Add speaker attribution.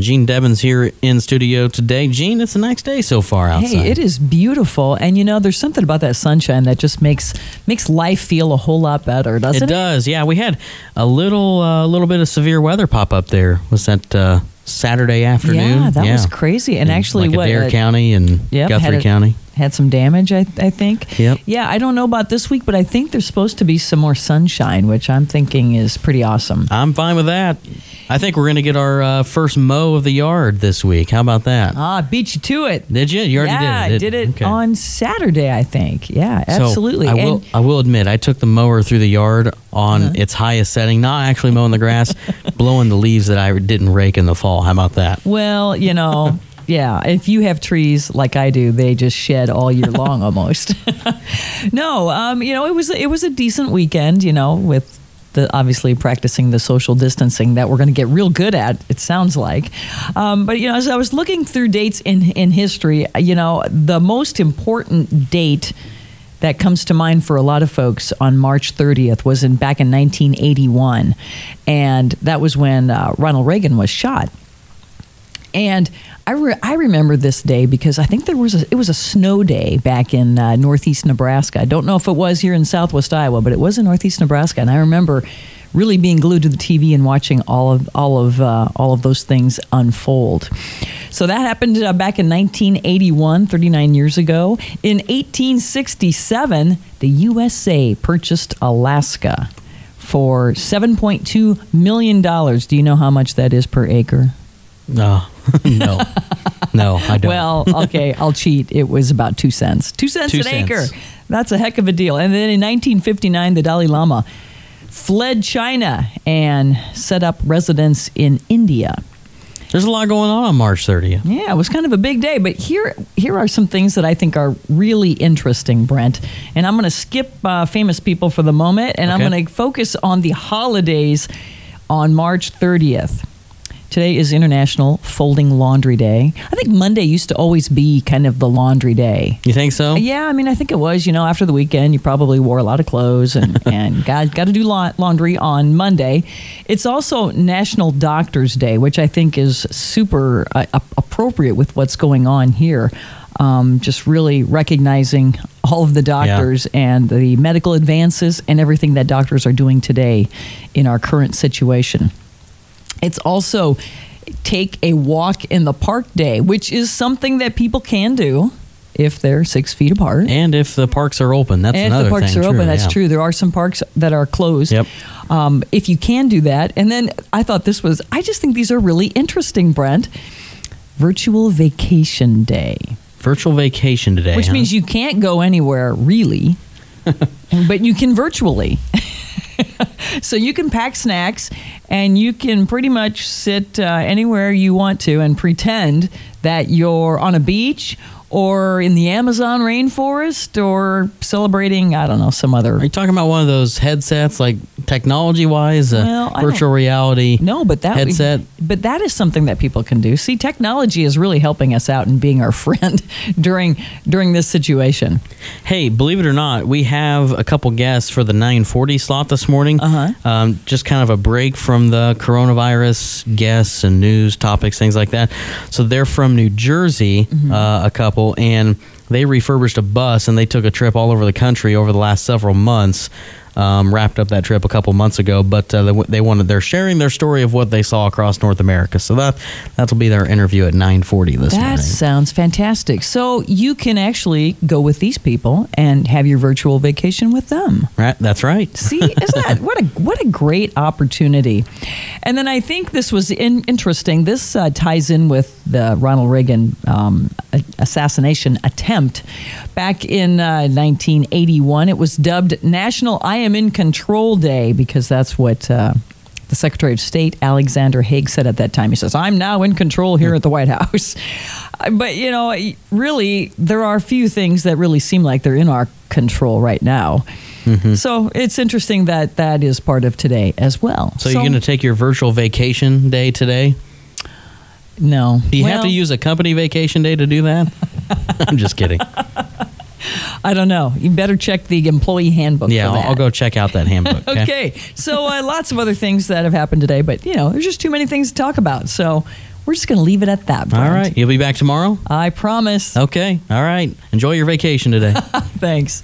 Speaker 1: And Jean Debban's here in studio today. Jean, it's a nice day so far outside.
Speaker 2: Hey, it is beautiful, and you know, there's something about that sunshine that just makes makes life feel a whole lot better, doesn't
Speaker 1: it?
Speaker 2: It
Speaker 1: does. Yeah, we had a little uh, little bit of severe weather pop up there. Was that uh, Saturday afternoon?
Speaker 2: Yeah, that was crazy. And
Speaker 1: In,
Speaker 2: actually,
Speaker 1: like
Speaker 2: what
Speaker 1: Adair
Speaker 2: uh,
Speaker 1: County and
Speaker 2: yep,
Speaker 1: Guthrie
Speaker 2: had a-
Speaker 1: County.
Speaker 2: had some damage. I I think.
Speaker 1: Yep.
Speaker 2: Yeah, I don't know about this week, but I think there's supposed to be some more sunshine, which I'm thinking is pretty awesome.
Speaker 1: I'm fine with that. I think we're going to get our uh, first mow of the yard this week. How about that?
Speaker 2: Ah, beat you to it.
Speaker 1: Did you? You already
Speaker 2: yeah,
Speaker 1: did it.
Speaker 2: I did it
Speaker 1: Okay.
Speaker 2: on Saturday, I think. Yeah,
Speaker 1: So,
Speaker 2: absolutely.
Speaker 1: I will.
Speaker 2: And-
Speaker 1: I will admit, I took the mower through the yard on
Speaker 2: Uh-huh.
Speaker 1: its highest setting, not actually mowing the grass, blowing the leaves that I didn't rake in the fall. How about that?
Speaker 2: Well, you know, yeah, if you have trees like I do, they just shed all year long almost. no, um, you know, it was it was a decent weekend, you know, with the obviously practicing the social distancing that we're going to get real good at. It sounds like, um, but you know, as I was looking through dates in in history, you know, the most important date that comes to mind for a lot of folks on March 30th was in back in 1981, and that was when uh, Ronald Reagan was shot. And I, re- I remember this day because I think there was a, it was a snow day back in uh, northeast Nebraska. I don't know if it was here in southwest Iowa, but it was in northeast Nebraska, and I remember really being glued to the TV and watching all of all of uh, all of those things unfold. So that happened uh, back in 1981, 39 years ago. In 1867, the USA purchased Alaska for 7.2 million dollars. Do you know how much that is per acre?
Speaker 1: No, no, no. I don't.
Speaker 2: Well, okay, I'll cheat. It was about two cents. Two cents
Speaker 1: Two
Speaker 2: an
Speaker 1: cents.
Speaker 2: acre. That's a heck of a deal. And then in 1959, the Dalai Lama fled China and set up residence in India.
Speaker 1: there's a lot going on on March 30th.
Speaker 2: Yeah, it was kind of a big day, but here here are some things that I think are really interesting, Brent. And I'm going to skip uh, famous people for the moment, and I'm going to focus on the holidays on March 30th. Today is International Folding Laundry Day. I think Monday used to always be kind of the laundry day.
Speaker 1: You think so?
Speaker 2: Yeah, I mean, I think it was. You know, after the weekend, you probably wore a lot of clothes and, and got, got to do la- laundry on Monday. It's also National Doctors Day, which I think is super uh, appropriate with what's going on here. Um, just really recognizing all of the doctors and the medical advances and everything that doctors are doing today in our current situation. It's also take a walk in the park day, which is something that people can do if they're six feet apart.
Speaker 1: And if the parks are open, that's
Speaker 2: And if the parks
Speaker 1: thing.
Speaker 2: are open, that's
Speaker 1: yeah.
Speaker 2: true. There are some parks that are closed.
Speaker 1: Yep.
Speaker 2: Um, if you can do that, and then I thought this was, I just think these are really interesting, Brent. Virtual Vacation Day,
Speaker 1: Virtual vacation today.
Speaker 2: which
Speaker 1: huh?
Speaker 2: means you can't go anywhere really, but you can virtually. so you can pack snacks and you can pretty much sit uh, anywhere you want to and pretend that you're on a beach or in the Amazon rainforest or celebrating, I don't know, some other.
Speaker 1: Are you talking about one of those headsets, like technology wise, a
Speaker 2: Well,
Speaker 1: virtual reality?
Speaker 2: No, but that
Speaker 1: headset.
Speaker 2: But that is something that people can do. See, technology is really helping us out and being our friend during during this situation.
Speaker 1: Hey, believe it or not, we have a couple guests for the 940 slot this morning.
Speaker 2: Uh-huh.
Speaker 1: Um, just kind of a break from the coronavirus guests and news topics, things like that. So they're from New Jersey,
Speaker 2: Mm-hmm.
Speaker 1: uh, a couple, and they refurbished a bus and they took a trip all over the country over the last several months. Um, wrapped up that trip a couple months ago, but uh, they, they wanted they're sharing their story of what they saw across North America. So that that'll be their interview at 9:40 this
Speaker 2: That
Speaker 1: morning.
Speaker 2: sounds fantastic. So you can actually go with these people and have your virtual vacation with them.
Speaker 1: Right, that's right.
Speaker 2: See, isn't that what a what a great opportunity? And then I think this was in, interesting. This uh, ties in with the Ronald Reagan um, assassination attempt back in uh, 1981. It was dubbed National "I Am in Control" Day because that's what. Uh, the Secretary of State, Alexander Haig, said at that time. He says, I'm now in control here at the White House. But, you know, really, there are a few things that really seem like they're in our control right now.
Speaker 1: Mm-hmm.
Speaker 2: So it's interesting that that is part of today as well.
Speaker 1: So, you're going to take your virtual vacation day today?
Speaker 2: No.
Speaker 1: Do you have to use a company vacation day to do that? I'm just kidding.
Speaker 2: I don't know. You better check the employee handbook.
Speaker 1: Yeah,
Speaker 2: for
Speaker 1: I'll. I'll go check out that handbook. Okay.
Speaker 2: Okay, so uh, lots of other things that have happened today, but you know, there's just too many things to talk about. So we're just going to leave it at that. Brent.
Speaker 1: All right. You'll be back tomorrow?
Speaker 2: I promise.
Speaker 1: Okay. All right. Enjoy your vacation today.
Speaker 2: Thanks.